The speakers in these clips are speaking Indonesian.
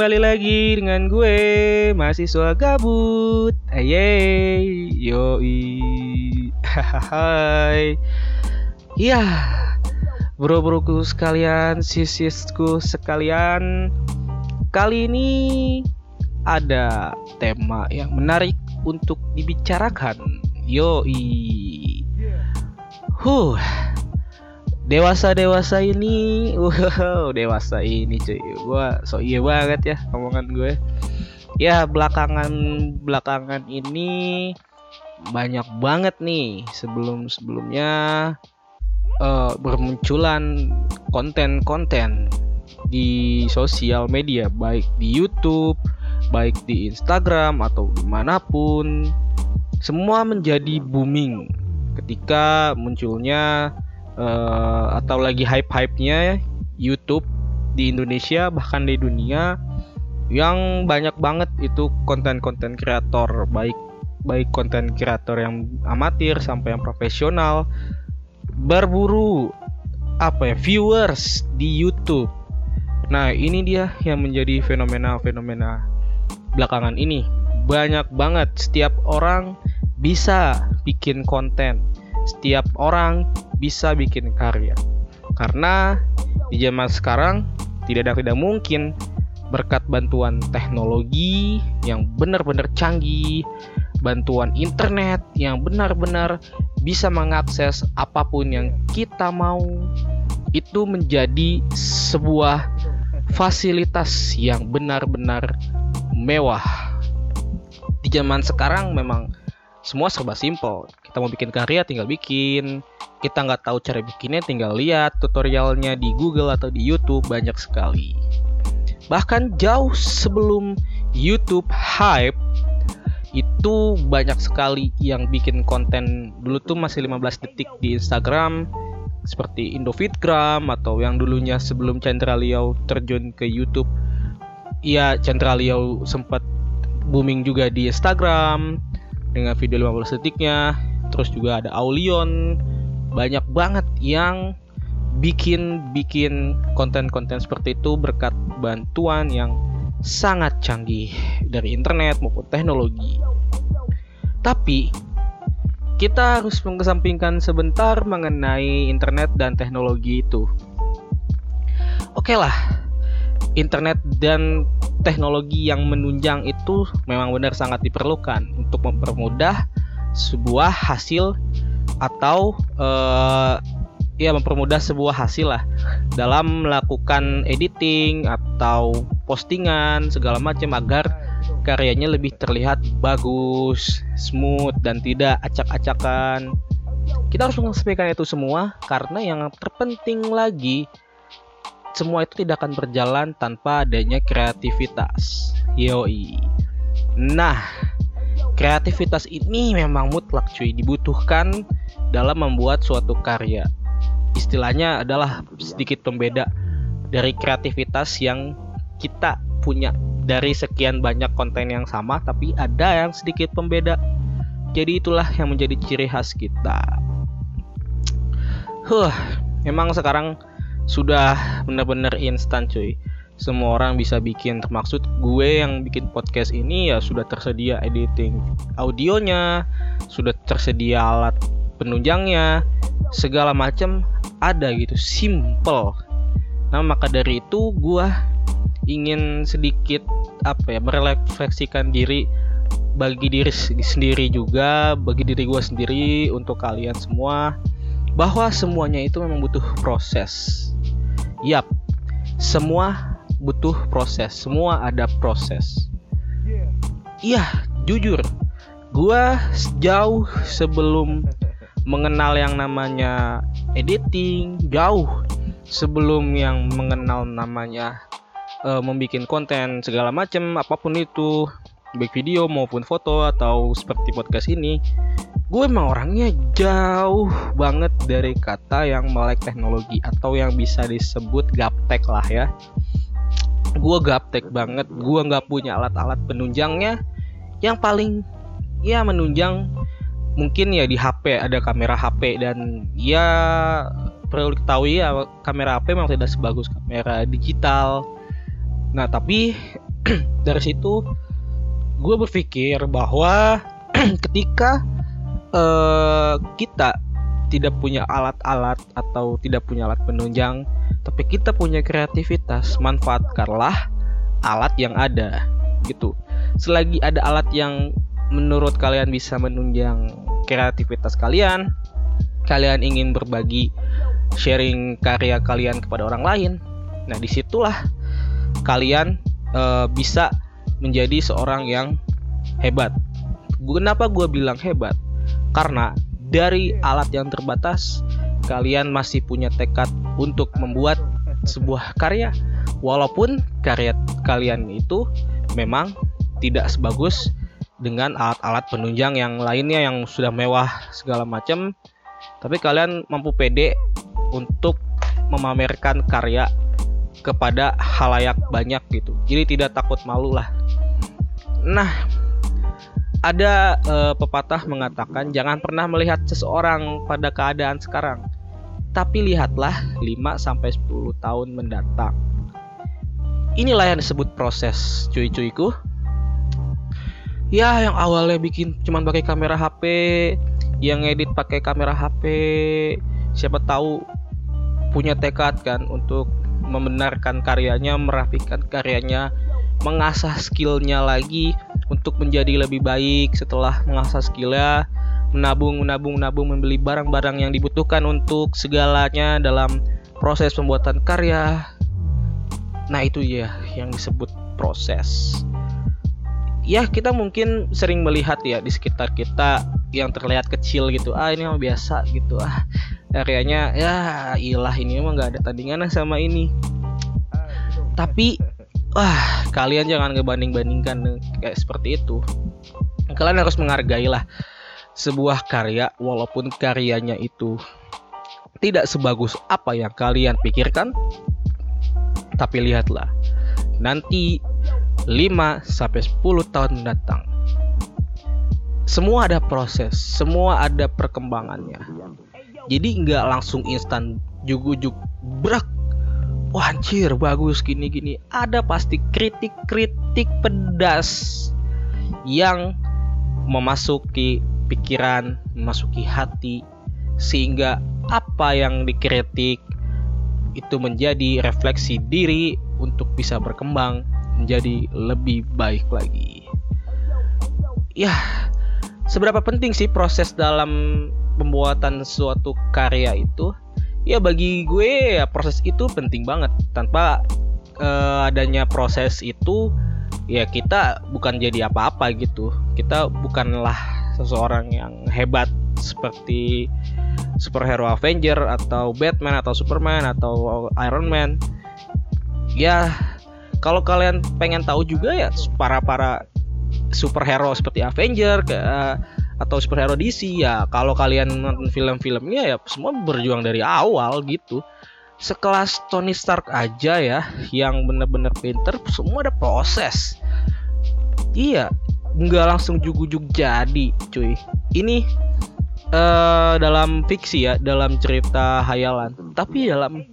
Kembali lagi dengan gue mahasiswa gabut. Ayey, yoi. Hai. Ya, bro-broku sekalian, sisisku sekalian. Kali ini ada tema yang menarik untuk dibicarakan. Yoi. Huh, dewasa-dewasa ini, wow, dewasa ini cuy. Gua so iya banget ya omongan gue. Ya, belakangan belakangan ini banyak banget nih sebelum-sebelumnya uh, bermunculan konten-konten di sosial media baik di YouTube, baik di Instagram atau di mana pun semua menjadi booming ketika munculnya uh, atau lagi hype-hypenya YouTube di Indonesia bahkan di dunia yang banyak banget itu konten-konten kreator baik baik konten kreator yang amatir sampai yang profesional berburu apa ya viewers di YouTube. Nah, ini dia yang menjadi fenomena-fenomena belakangan ini. Banyak banget setiap orang bisa bikin konten. Setiap orang bisa bikin karya. Karena di zaman sekarang tidak ada tidak mungkin berkat bantuan teknologi yang benar-benar canggih, bantuan internet yang benar-benar bisa mengakses apa pun yang kita mau itu menjadi sebuah fasilitas yang benar-benar mewah. Di zaman sekarang memang semua serba simpel. Kita mau bikin karya tinggal bikin. Kita nggak tahu cara bikinnya tinggal lihat tutorialnya di Google atau di YouTube banyak sekali. Bahkan jauh sebelum YouTube hype itu banyak sekali yang bikin konten dulu tuh masih 15 detik di Instagram seperti Indofitgram atau yang dulunya sebelum Chandra Liao terjun ke YouTube. Ya Chandra Liao sempat booming juga di Instagram dengan video 15 detiknya. Terus juga ada Aulion banyak banget yang bikin bikin konten-konten seperti itu berkat bantuan yang sangat canggih dari internet maupun teknologi. Tapi kita harus mengesampingkan sebentar mengenai internet dan teknologi itu. Oke lah, internet dan teknologi yang menunjang itu memang benar sangat diperlukan untuk mempermudah sebuah hasil atau uh, ya mempermudah sebuah hasil lah dalam melakukan editing atau postingan segala macam agar karyanya lebih terlihat bagus, smooth dan tidak acak-acakan. Kita harus mengesampingkan itu semua karena yang terpenting lagi semua itu tidak akan berjalan tanpa adanya kreativitas. Yoi. Nah, kreativitas ini memang mutlak cuy dibutuhkan dalam membuat suatu karya. Istilahnya adalah sedikit pembeda dari kreativitas yang kita punya dari sekian banyak konten yang sama tapi ada yang sedikit pembeda. Jadi itulah yang menjadi ciri khas kita. Huh, emang sekarang sudah benar-benar instan cuy. Semua orang bisa bikin termaksud gue yang bikin podcast ini ya sudah tersedia editing audionya, sudah tersedia alat penunjangnya, segala macam ada gitu, simple. Nah, maka dari itu gue ingin sedikit apa ya merefleksikan diri bagi diri sendiri juga bagi diri gue sendiri untuk kalian semua bahwa semuanya itu memang butuh proses. Yap semua butuh proses semua ada proses. Iya jujur gue jauh sebelum mengenal yang namanya editing jauh sebelum yang mengenal namanya uh, membuat konten segala macam apa pun itu baik video maupun foto atau seperti podcast ini. Gue emang orangnya jauh banget dari kata yang melek teknologi atau yang bisa disebut gaptek lah ya. Gue gaptek banget gue nggak punya alat-alat penunjangnya. Yang paling ya menunjang mungkin ya di HP ada kamera HP dan ya perlu diketahui ya kamera HP memang tidak sebagus kamera digital nah tapi dari situ gue berpikir bahwa ketika uh, kita tidak punya alat-alat atau tidak punya alat penunjang, tapi kita punya kreativitas, manfaatkanlah alat yang ada gitu. Selagi ada alat yang menurut kalian bisa menunjang kreativitas kalian, kalian ingin berbagi sharing karya kalian kepada orang lain, nah di situlah kalian uh, bisa menjadi seorang yang hebat. Kenapa gue bilang hebat? Karena dari alat yang terbatas, kalian masih punya tekad untuk membuat sebuah karya, walaupun karya kalian itu memang tidak sebagus dengan alat-alat penunjang yang lainnya yang sudah mewah segala macam tapi kalian mampu pede untuk memamerkan karya kepada halayak banyak gitu jadi tidak takut malu lah nah ada uh, pepatah mengatakan jangan pernah melihat seseorang pada keadaan sekarang, tapi lihatlah 5 sampai 10 tahun mendatang. Inilah yang disebut proses, cuy-cuiku. Ya, yang awalnya bikin cuman pakai kamera HP, yang edit pakai kamera HP, siapa tahu punya tekad kan untuk membenarkan karyanya, merapikan karyanya, mengasah skillnya lagi untuk menjadi lebih baik setelah mengasah skillnya. Menabung menabung menabung membeli barang-barang yang dibutuhkan untuk segalanya dalam proses pembuatan karya. Nah itu ya yang disebut proses ya kita mungkin sering melihat ya di sekitar kita yang terlihat kecil gitu ah ini mah biasa gitu. Ah karyanya ya ilah ini emang nggak ada tandingannya sama ini. Tapi wah kalian jangan ngebanding-bandingkan kayak seperti itu. Kalian harus menghargai lah sebuah karya walaupun karyanya itu tidak sebagus apa yang kalian pikirkan. Tapi lihatlah nanti 5 sampai 10 tahun mendatang. Semua ada proses semua ada perkembangannya. Jadi nggak langsung instan jugu-jug brak wah anjir bagus gini gini ada pasti kritik-kritik pedas yang memasuki pikiran memasuki hati sehingga apa yang dikritik itu menjadi refleksi diri untuk bisa berkembang menjadi lebih baik lagi. Ya seberapa penting sih proses dalam pembuatan suatu karya itu? Ya bagi gue ya proses itu penting banget. Tanpa uh, adanya proses itu ya kita bukan jadi apa-apa gitu. Kita bukanlah seseorang yang hebat seperti superhero Avenger atau Batman atau Superman atau Iron Man. Ya kalau kalian pengen tahu juga ya para para superhero seperti Avenger ke atau superhero DC ya kalau kalian nonton film-filmnya ya semua berjuang dari awal gitu. Sekelas Tony Stark aja ya yang bener-bener pinter semua ada proses. Iya nggak langsung jugu-jug jadi cuy. Ini uh, dalam fiksi ya dalam cerita hayalan. Tapi dalam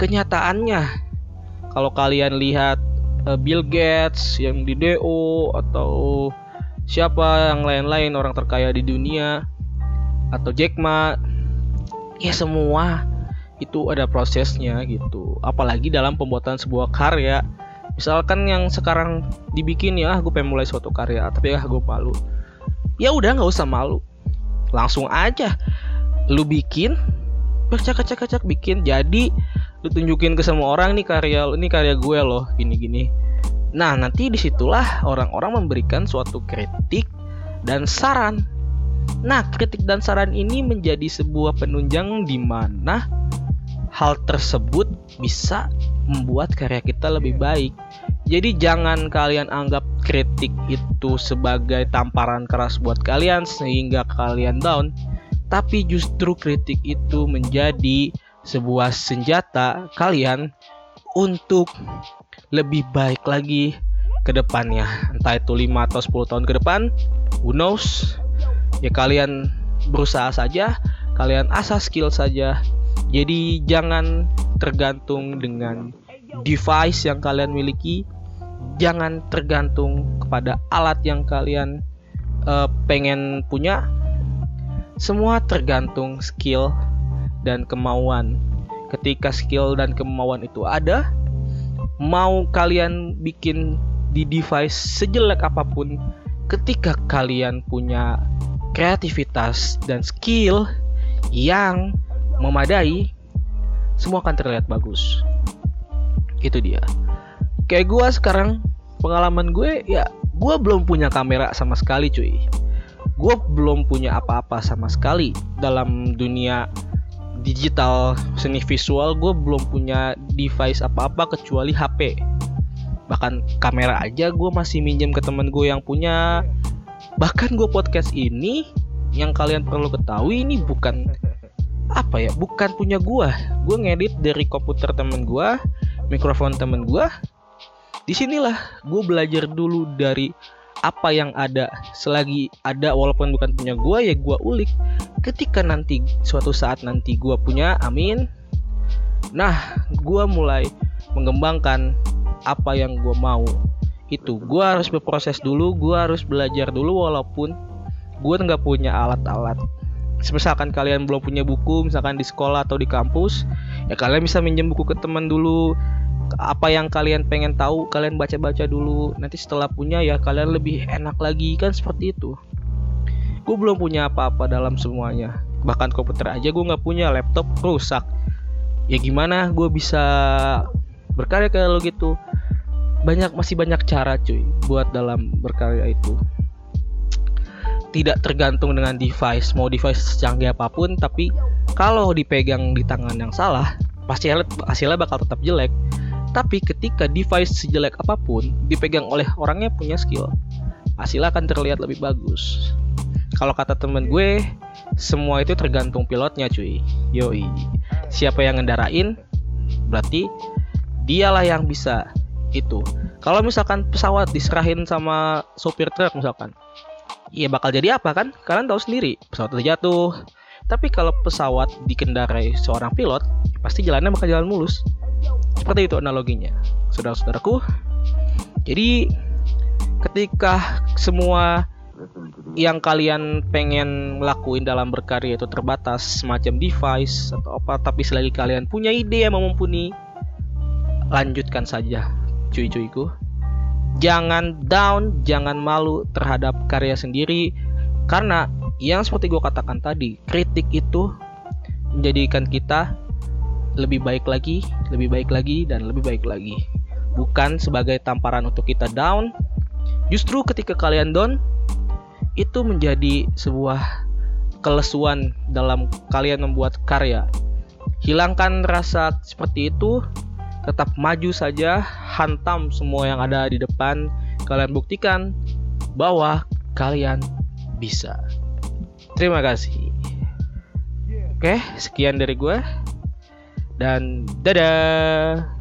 kenyataannya kalau kalian lihat uh, Bill Gates yang di DO atau siapa yang lain-lain orang terkaya di dunia atau Jack Ma. Ya semua itu ada prosesnya gitu. Apalagi dalam pembuatan sebuah karya. Misalkan yang sekarang dibikin ya gue pengen mulai suatu karya tapi ya gue malu. Ya udah nggak usah malu. Langsung aja lu bikin cak cak cak bikin. Jadi lu tunjukin ke semua orang nih karya ini karya gue loh gini gini Nah, nanti di situlah orang-orang memberikan suatu kritik dan saran. Nah, kritik dan saran ini menjadi sebuah penunjang di mana hal tersebut bisa membuat karya kita lebih baik. Jadi jangan kalian anggap kritik itu sebagai tamparan keras buat kalian sehingga kalian down, tapi justru kritik itu menjadi sebuah senjata kalian untuk lebih baik lagi ke depannya. Entah itu 5 atau 10 tahun ke depan who knows? Ya kalian berusaha saja kalian asah skill saja. Jadi jangan tergantung dengan device yang kalian miliki. Jangan tergantung kepada alat yang kalian uh, pengen punya. Semua tergantung skill dan kemauan. Ketika skill dan kemauan itu ada mau kalian bikin di device sejelek apa pun ketika kalian punya kreativitas dan skill yang memadai semua akan terlihat bagus. Itu dia. Kayak gue sekarang pengalaman gue ya gue belum punya kamera sama sekali cuy. Gue belum punya apa-apa sama sekali dalam dunia digital seni visual gue belum punya device apa-apa kecuali HP bahkan kamera aja gue masih minjem ke temen gue yang punya. Bahkan gue podcast ini yang kalian perlu ketahui ini bukan apa ya bukan punya gue gue ngedit dari komputer temen gue mikrofon temen gue di sinilah gue belajar dulu dari apa yang ada. Selagi ada walaupun bukan punya gue ya gue ulik. Ketika nanti suatu saat nanti gue punya amin. Nah gue mulai mengembangkan apa yang gue mau. Itu gue harus berproses dulu gue harus belajar dulu walaupun gue nggak punya alat-alat. Misalkan kalian belum punya buku misalkan di sekolah atau di kampus ya kalian bisa minjem buku ke teman dulu apa yang kalian pengen tahu kalian baca-baca dulu. Nanti setelah punya ya kalian lebih enak lagi kan? Seperti itu. Gue belum punya apa-apa dalam semuanya. Bahkan komputer aja gue nggak punya laptop rusak. Ya gimana gue bisa berkarya lo gitu? Banyak masih banyak cara cuy buat dalam berkarya itu. Tidak tergantung dengan device mau device secanggih apa pun tapi kalau dipegang di tangan yang salah pasti hasilnya bakal tetap jelek tapi ketika device sejelek apa pun dipegang oleh orangnya punya skill, hasilnya akan terlihat lebih bagus. Kalau kata temen gue, semua itu tergantung pilotnya cuy. Yoi. Siapa yang ngendarain, berarti dialah yang bisa itu. Kalau misalkan pesawat diserahin sama sopir truk misalkan, iya bakal jadi apa kan? Kalian tahu sendiri, pesawat terjatuh. Tapi kalau pesawat dikendarai seorang pilot, pasti jalannya bakal jalan mulus. Seperti itu analoginya, saudara-saudaraku. Jadi ketika semua yang kalian pengen lakuin dalam berkarya itu terbatas semacam device atau apa tapi selagi kalian punya ide yang mumpuni lanjutkan saja cuy-cuiku jangan down jangan malu terhadap karya sendiri karena yang seperti gue katakan tadi kritik itu menjadikan kita lebih baik lagi, lebih baik lagi, dan lebih baik lagi. Bukan sebagai tamparan untuk kita down. Justru ketika kalian down, itu menjadi sebuah kelesuan dalam kalian membuat karya. Hilangkan rasa seperti itu, tetap maju saja, hantam semua yang ada di depan. Kalian buktikan bahwa kalian bisa. Terima kasih. Oke, sekian dari gue dan dadah